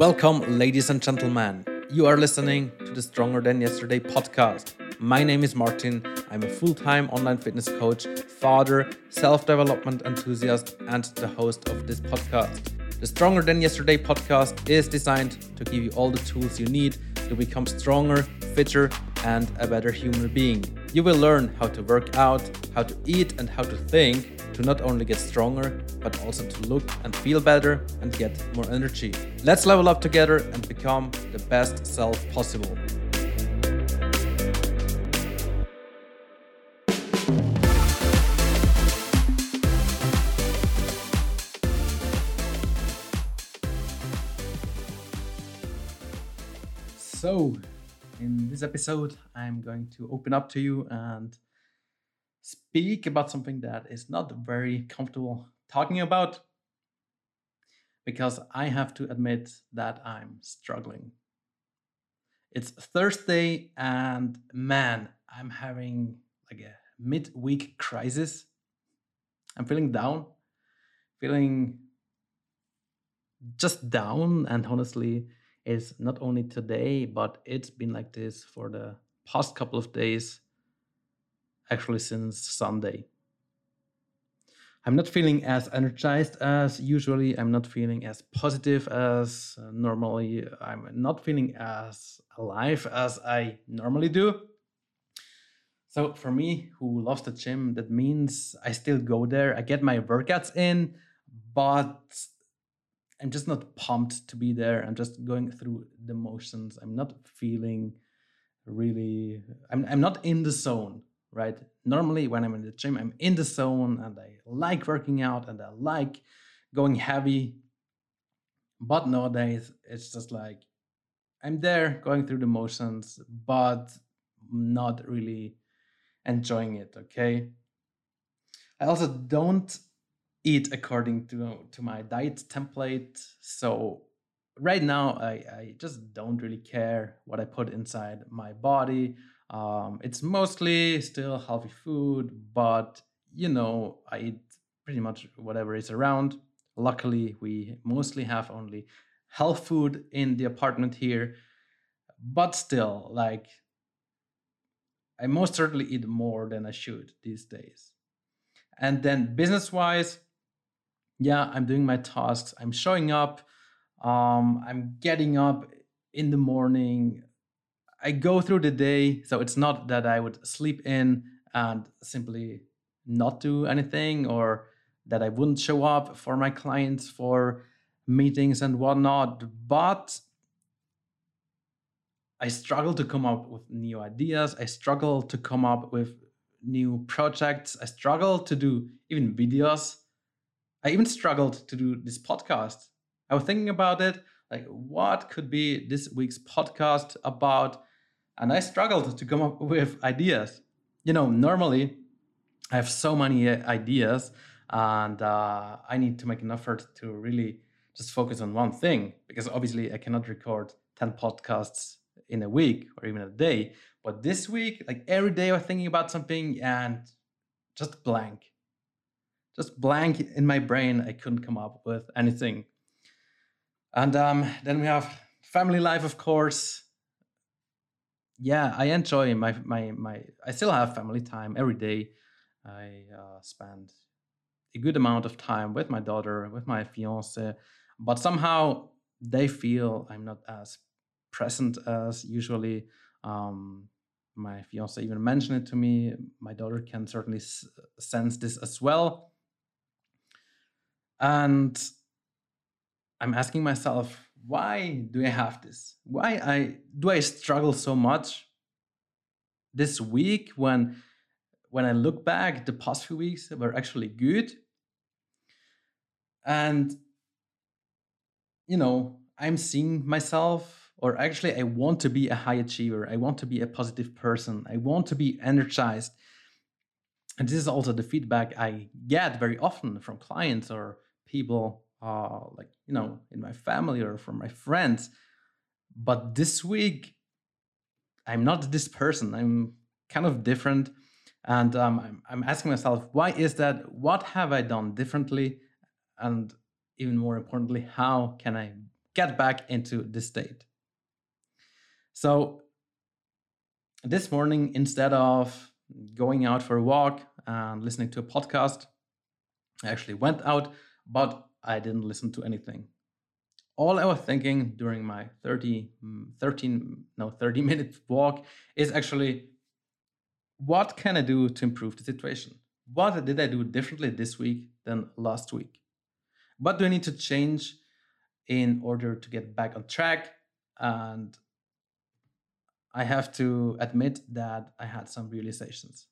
Welcome, ladies and gentlemen. You are listening to the Stronger Than Yesterday podcast. My name is Martin. I'm a full time online fitness coach, father, self development enthusiast, and the host of this podcast. The Stronger Than Yesterday podcast is designed to give you all the tools you need to become stronger, fitter, and a better human being. You will learn how to work out, how to eat, and how to think to not only get stronger, but also to look and feel better and get more energy. Let's level up together and become the best self possible. So, in this episode, I'm going to open up to you and speak about something that is not very comfortable talking about because I have to admit that I'm struggling. It's Thursday, and man, I'm having like a mid-week crisis. I'm feeling down, feeling just down, and honestly, it's not only today, but it's been like this for the past couple of days actually since Sunday. I'm not feeling as energized as usually. I'm not feeling as positive as uh, normally. I'm not feeling as alive as I normally do. So, for me, who loves the gym, that means I still go there. I get my workouts in, but I'm just not pumped to be there. I'm just going through the motions. I'm not feeling really, I'm, I'm not in the zone right? Normally, when I'm in the gym, I'm in the zone and I like working out and I like going heavy. But nowadays, it's just like I'm there going through the motions, but not really enjoying it, okay? I also don't eat according to, to my diet template. So right now, I, I just don't really care what I put inside my body um, it's mostly still healthy food, but you know, I eat pretty much whatever is around. Luckily, we mostly have only health food in the apartment here, but still, like, I most certainly eat more than I should these days. And then business wise, yeah, I'm doing my tasks, I'm showing up, um, I'm getting up in the morning, I go through the day, so it's not that I would sleep in and simply not do anything or that I wouldn't show up for my clients for meetings and whatnot. But I struggle to come up with new ideas. I struggle to come up with new projects. I struggle to do even videos. I even struggled to do this podcast. I was thinking about it like, what could be this week's podcast about? And I struggled to come up with ideas. You know, normally I have so many uh, ideas, and uh, I need to make an effort to really just focus on one thing because obviously I cannot record 10 podcasts in a week or even a day. But this week, like every day, I was thinking about something and just blank. Just blank in my brain. I couldn't come up with anything. And um, then we have family life, of course yeah, I enjoy my my my. I still have family time every day. I uh, spend a good amount of time with my daughter, with my fiance, but somehow they feel I'm not as present as usually. Um, my fiance even mentioned it to me. My daughter can certainly s- sense this as well. And I'm asking myself, why do I have this? Why I do I struggle so much this week when when I look back, the past few weeks were actually good. And you know, I'm seeing myself, or actually, I want to be a high achiever. I want to be a positive person. I want to be energized. And this is also the feedback I get very often from clients or people uh, like you know in my family or from my friends. But this week i'm not this person. I'm kind of different. And um, I'm, I'm asking myself why is that? What have i done differently? And even more importantly how can i get back into this state. So this morning, instead of going out for a walk and listening to a podcast, I actually went out, but I didn't listen to anything. All I was thinking during my 30, mm, 13, no, 30 minute walk is actually what can I do to improve the situation? What did I do differently this week than last week? What do I need to change in order to get back on track? And I have to admit that I had some realizations.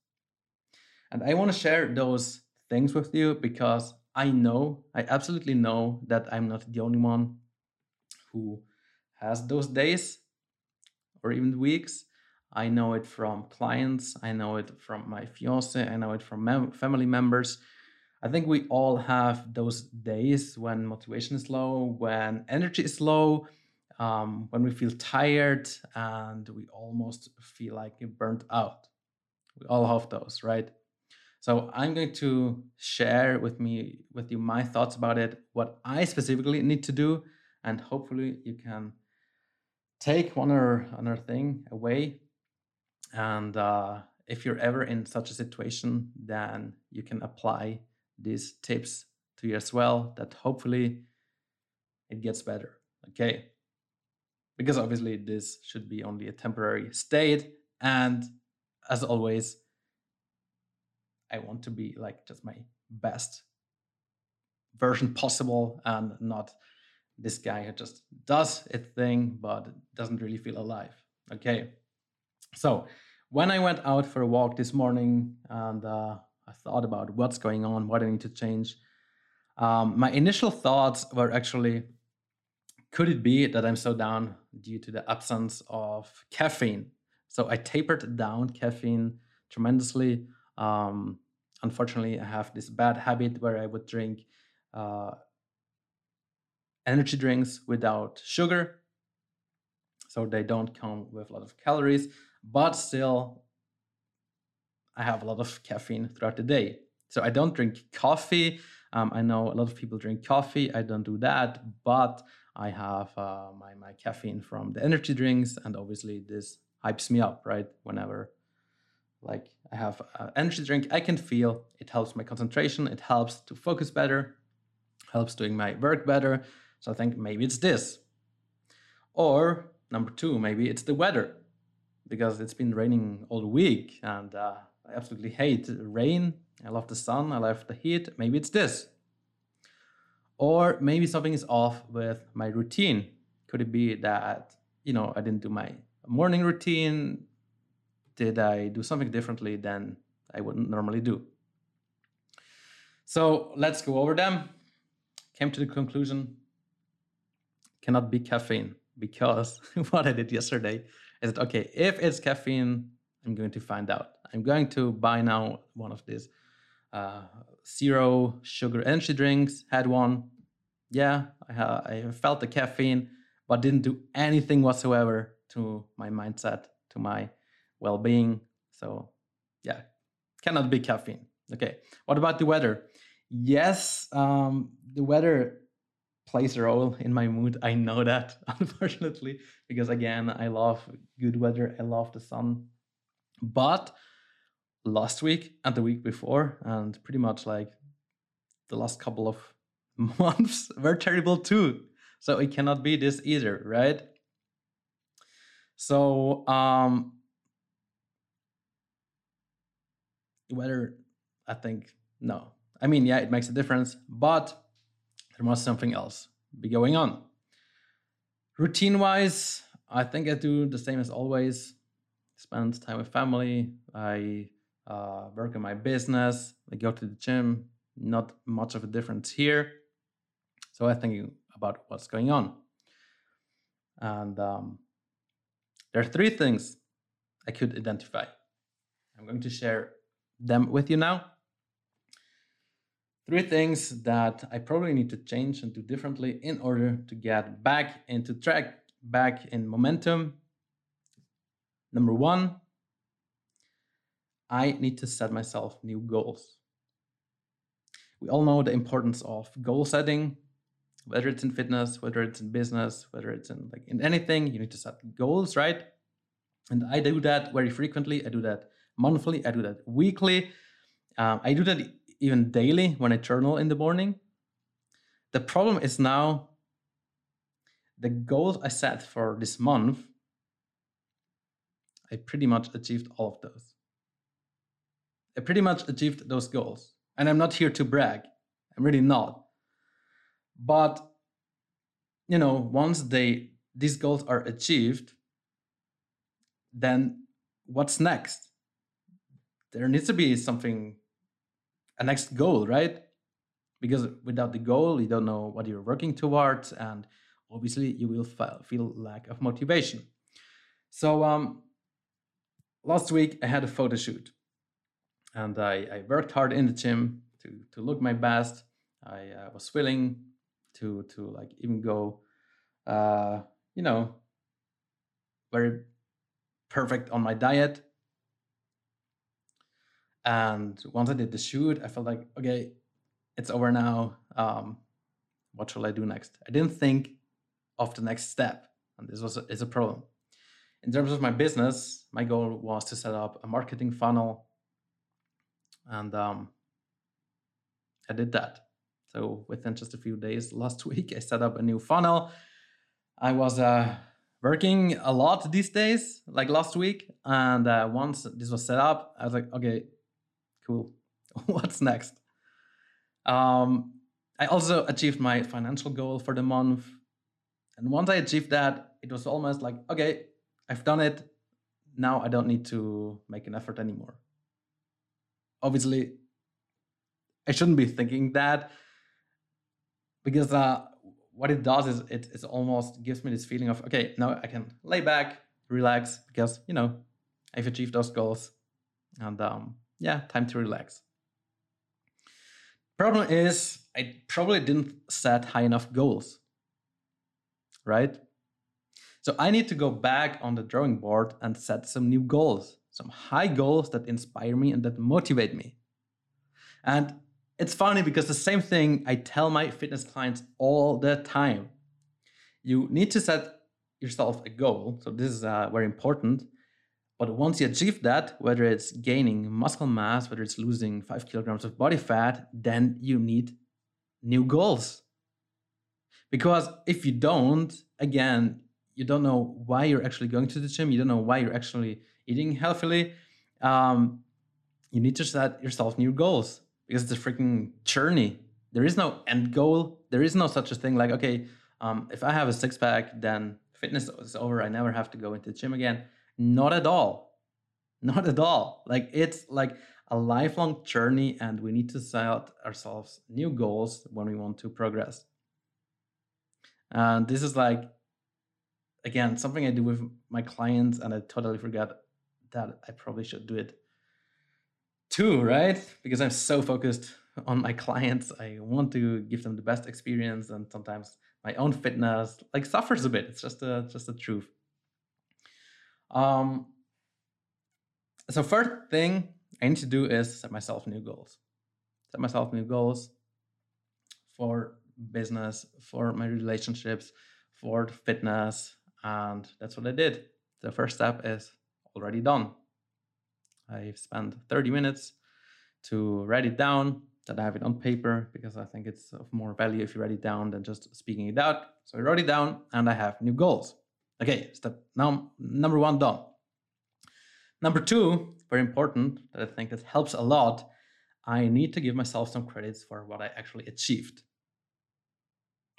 And I want to share those things with you because I know, I absolutely know that I'm not the only one who has those days or even weeks. I know it from clients, I know it from my fiance, I know it from mem- family members. I think we all have those days when motivation is low, when energy is low, um, when we feel tired and we almost feel like burnt out. We all have those, right? So I'm going to share with me with you my thoughts about it, what I specifically need to do, and hopefully you can take one or another thing away. And uh, if you're ever in such a situation, then you can apply these tips to you as well. That hopefully it gets better. Okay. Because obviously, this should be only a temporary state. And as always, I want to be like just my best version possible and not this guy who just does a thing but doesn't really feel alive. Okay. So when I went out for a walk this morning and uh, I thought about what's going on, what I need to change, um, my initial thoughts were actually could it be that I'm so down due to the absence of caffeine? So I tapered down caffeine tremendously. Um, unfortunately, I have this bad habit where I would drink uh, energy drinks without sugar. So they don't come with a lot of calories, but still, I have a lot of caffeine throughout the day. So I don't drink coffee. Um, I know a lot of people drink coffee. I don't do that, but I have uh, my, my caffeine from the energy drinks, and obviously this hypes me up, right? Whenever like I have an energy drink, I can feel it helps my concentration, it helps to focus better, helps doing my work better. So I think maybe it's this. Or number two, maybe it's the weather because it's been raining all week and uh, I absolutely hate rain. I love the sun, I love the heat. Maybe it's this. Or maybe something is off with my routine. Could it be that, you know, I didn't do my morning routine did I do something differently than I would normally do? So let's go over them. Came to the conclusion cannot be caffeine because what I did yesterday is that okay, if it's caffeine, I'm going to find out. I'm going to buy now one of these uh, zero sugar energy drinks. Had one, yeah, I, I felt the caffeine, but didn't do anything whatsoever to my mindset, to my well-being. So yeah, cannot be caffeine. Okay. What about the weather? Yes, um, the weather plays a role in my mood. I know that, unfortunately, because again, I love good weather. I love the sun. But last week and the week before, and pretty much like the last couple of months were terrible too. So it cannot be this either, right? So um weather I think no. I mean, yeah, it makes a difference, but there must something else be going on. Routine wise, I think I do the same as always. Spend time with family. I uh, work on my business. I go to the gym. Not much of a difference here. So I think about what's going on. And um, there are three things I could identify. I'm going to share them with you now. Three things that I probably need to change and do differently in order to get back into track, back in momentum. Number one, I need to set myself new goals. We all know the importance of goal setting. whether it's in fitness, whether it's in business, whether it's in like in anything, you need to set goals, right? And I do that very frequently. I do that monthly. I do that weekly. Um, I do that even daily when I journal in the morning. The problem is now the goals I set for this month, I pretty much achieved all of those. I pretty much achieved those goals. And I'm not here to brag. I'm really not. But you know, once they these goals are achieved, then what's next? There needs to be something a next goal, right? Because without the goal, you don't know what you're working towards, and obviously you will feel lack of motivation. So um, last week I had a photo shoot, and I, I worked hard in the gym to to look my best. I uh, was willing to to like even go, uh, you know, very perfect on my diet and once I did the shoot, I felt like, okay, it's over now. Um, what shall I do next? I didn't think of the next step, and this was a, is a problem. In terms of my business, my goal was to set up a marketing funnel, and um, I did that. So within just a few days last week, I set up a new funnel. I was uh, working a lot these days, like last week, and uh, once this was set up, I was like, okay, cool. What's next? Um, I also achieved my financial goal for the month. And once I achieved that, it was almost like, okay, I've done it. Now I don't need to make an effort anymore. Obviously, I shouldn't be thinking that because uh, what it does is it, it almost gives me this feeling of, okay, now I can lay back, relax, because, you know, I've achieved those goals. And um, yeah, time to relax. Problem is, I probably didn't set high enough goals, right? So I need to go back on the drawing board and set some new goals, some high goals that inspire me and that motivate me. And it's funny because the same thing I tell my fitness clients all the time. You need to set yourself a goal. So this is uh, very important. But once you achieve that, whether it's gaining muscle mass, whether it's losing five kilograms of body fat, then you need new goals. Because if you don't, again, you don't know why you're actually going to the gym, you don't know why you're actually eating healthily. Um, you need to set yourself new goals because it's a freaking journey. There is no end goal. There is no such a thing like, okay, um, if I have a six pack, then fitness is over. I never have to go into the gym again not at all. Not at all. Like it's like a lifelong journey, and we need to set ourselves new goals when we want to progress. And this is like, again, something I do with my clients, and I totally forgot that I probably should do it too, right? Because I'm so focused on my clients. I want to give them the best experience, and sometimes my own fitness like suffers a bit. It's just a just the truth. Um, so first thing I need to do is set myself new goals. Set myself new goals for business, for my relationships, for fitness, and that's what I did. The first step is already done. I've spent 30 minutes to write it down, that I have it on paper because I think it's of more value if you write it down than just speaking it out. So I wrote it down and I have new goals. Okay, step now number one done. Number two, very important, that I think that helps a lot. I need to give myself some credits for what I actually achieved.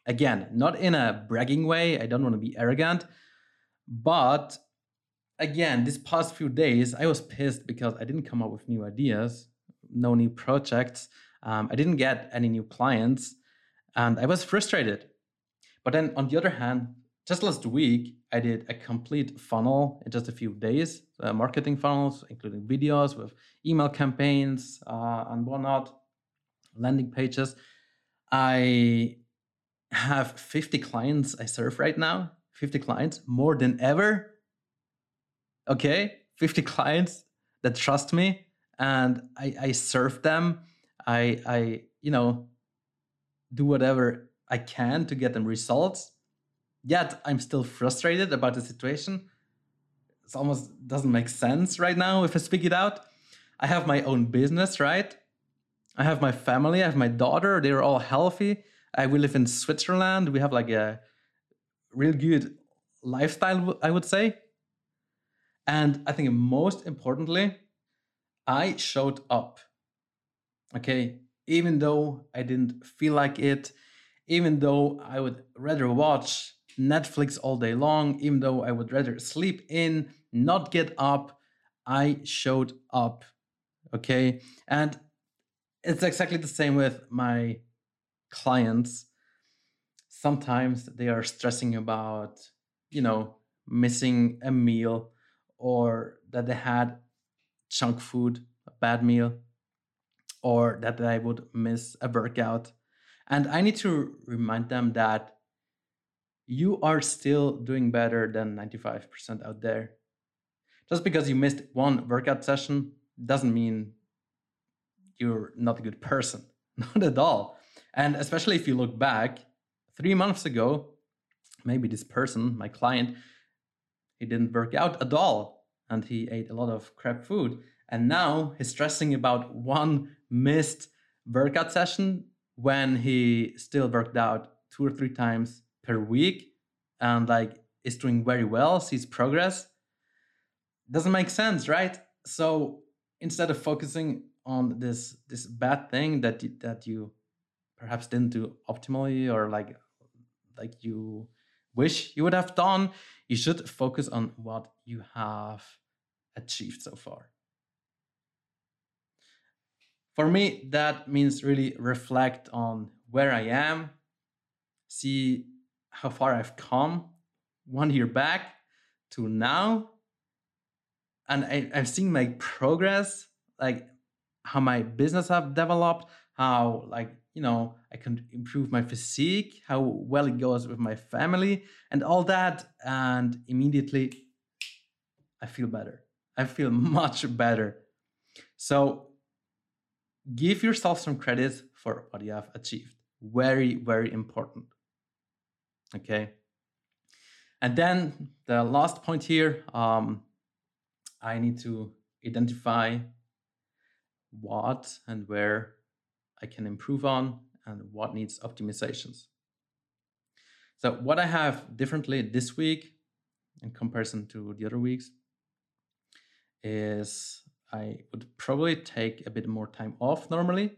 Again, not in a bragging way, I don't want to be arrogant, but again, these past few days, I was pissed because I didn't come up with new ideas, no new projects, um, I didn't get any new clients, and I was frustrated. But then on the other hand, just last week, I did a complete funnel in just a few days, uh, marketing funnels, including videos with email campaigns uh, and whatnot, landing pages. I have 50 clients I serve right now, 50 clients, more than ever. Okay, 50 clients that trust me and I, I serve them. I, I, you know, do whatever I can to get them results. Yet I'm still frustrated about the situation. It almost doesn't make sense right now if I speak it out. I have my own business, right? I have my family, I have my daughter, they're all healthy. I we live in Switzerland. We have like a real good lifestyle, I would say. And I think most importantly, I showed up. Okay, even though I didn't feel like it, even though I would rather watch Netflix all day long, even though I would rather sleep in, not get up, I showed up. Okay. And it's exactly the same with my clients. Sometimes they are stressing about, you know, missing a meal or that they had junk food, a bad meal, or that they would miss a workout. And I need to remind them that you are still doing better than 95% out there. Just because you missed one workout session doesn't mean you're not a good person. Not at all. And especially if you look back three months ago, maybe this person, my client, he didn't work out at all and he ate a lot of crap food. And now he's stressing about one missed workout session when he still worked out two or three times per week and like is doing very well, sees progress. Doesn't make sense, right? So instead of focusing on this this bad thing that that you perhaps didn't do optimally or like like you wish you would have done you should focus on what you have achieved so far for me that means really reflect on where i am see how far i've come one year back to now and I, i've seen my progress like how my business have developed, how like you know I can improve my physique, how well it goes with my family, and all that, and immediately I feel better. I feel much better. So give yourself some credit for what you have achieved. Very, very important. Okay. And then the last point here, um, I need to identify what and where I can improve on and what needs optimizations. So what I have differently this week in comparison to the other weeks is I would probably take a bit more time off normally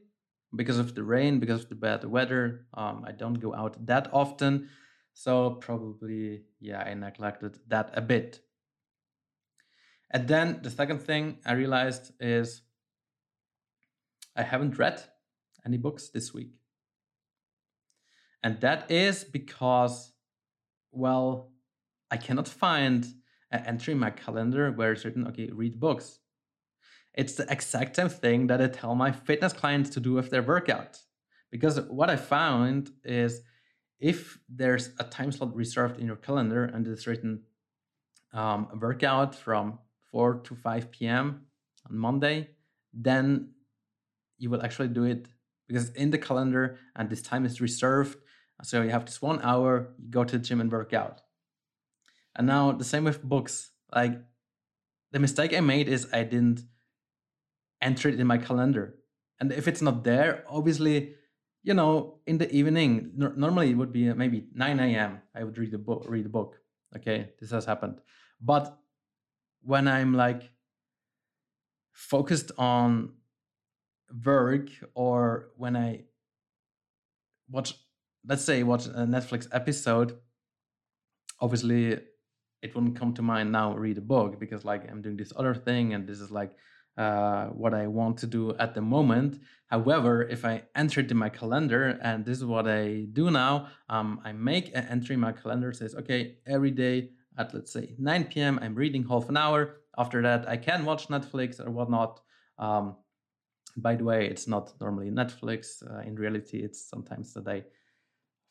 because of the rain, because of the bad weather. Um, I don't go out that often. So probably, yeah, I neglected that a bit. And then the second thing I realized is I haven't read any books this week. And that is because, well, I cannot find an entry in my calendar where it's written, okay, read books. It's the exact same thing that I tell my fitness clients to do with their workout. Because what I found is if there's a time slot reserved in your calendar and it's written um, workout from 4 to 5 p.m. on Monday, then you will actually do it because it's in the calendar and this time is reserved. So you have this one hour, you go to the gym and work out. And now the same with books. Like the mistake I made is I didn't enter it in my calendar. And if it's not there, obviously, you know, in the evening, n- normally it would be uh, maybe 9 a.m. I would read the book, read the book. Okay, this has happened. But when I'm like focused on work or when I watch, let's say, watch a Netflix episode, obviously it wouldn't come to mind now read a book because like I'm doing this other thing and this is like uh, what I want to do at the moment. However, if I enter it in my calendar and this is what I do now, um, I make an entry in my calendar says, okay, every day at let's say 9 p.m. I'm reading half an hour. After that, I can watch Netflix or whatnot. Um, by the way, it's not normally Netflix. Uh, in reality, it's sometimes that I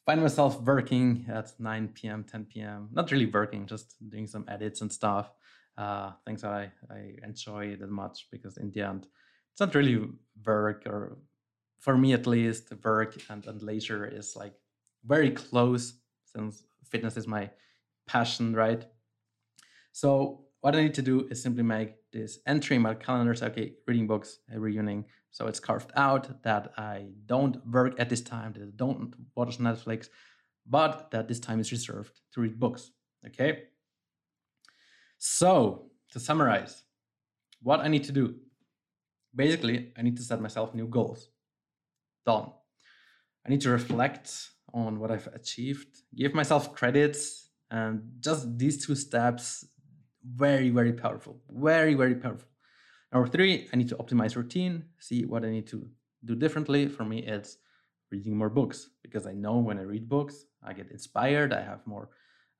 find myself working at 9 p.m., 10 p.m. Not really working, just doing some edits and stuff. Uh, things I, I enjoy that much because in the end, it's not really work or for me at least, work and, and leisure is like very close since fitness is my passion, right? So what I need to do is simply make this entry in my calendar. Say, okay, reading books every evening. So it's carved out that I don't work at this time, that I don't watch Netflix, but that this time is reserved to read books. Okay. So to summarize, what I need to do basically, I need to set myself new goals. Done. I need to reflect on what I've achieved, give myself credits, and just these two steps very, very powerful. Very, very powerful. Number three, I need to optimize routine, see what I need to do differently. For me, it's reading more books because I know when I read books, I get inspired, I have more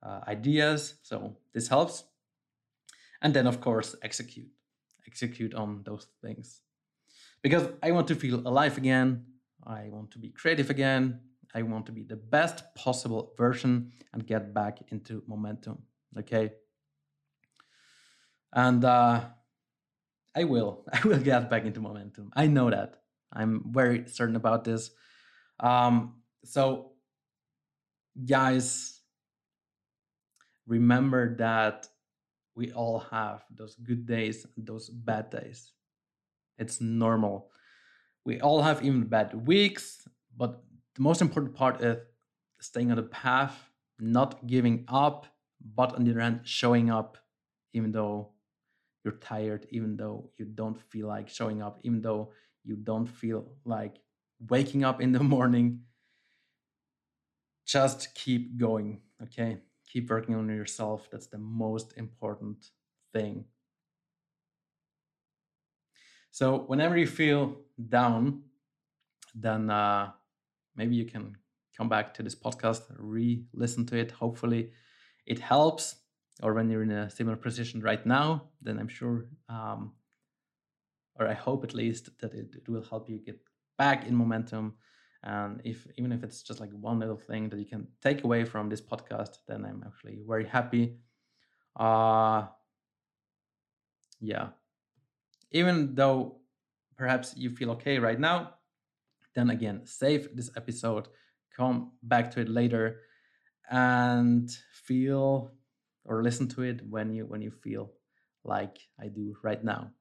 uh, ideas. So this helps. And then, of course, execute. Execute on those things. Because I want to feel alive again. I want to be creative again. I want to be the best possible version and get back into momentum. Okay. And uh, I will. I will get back into momentum. I know that. I'm very certain about this. Um, so, guys, remember that we all have those good days, those bad days. It's normal. We all have even bad weeks, but the most important part is staying on the path, not giving up, but on the other hand, showing up even though you're tired, even though you don't feel like showing up, even though you don't feel like waking up in the morning. Just keep going, okay? Keep working on yourself. That's the most important thing. So, whenever you feel down, then uh, maybe you can come back to this podcast, re listen to it. Hopefully, it helps or when you're in a similar position right now, then I'm sure, um, or I hope at least that it, it, will help you get back in momentum. And if even if it's just like one little thing that you can take away from this podcast, then I'm actually very happy. Uh, yeah. Even though perhaps you feel okay right now, then again, save this episode, come back to it later, and feel or listen to it when you when you feel like I do right now.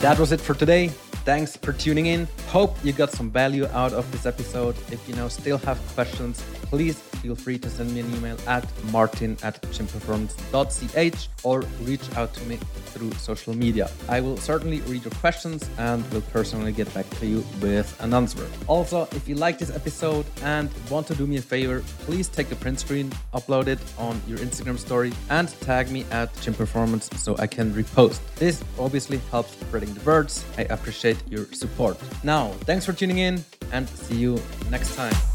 That was it for today. Thanks for tuning in. Hope you got some value out of this episode. If you now still have questions, please feel free to send me an email at martin at gymperformance.ch or reach out to me through social media. I will certainly read your questions and will personally get back to you with an answer. Also, if you like this episode and want to do me a favor, please take a print screen, upload it on your Instagram story, and tag me at gymperformance so I can repost. This obviously helps spreading the words. I appreciate your support. Now, thanks for tuning in and see you next time.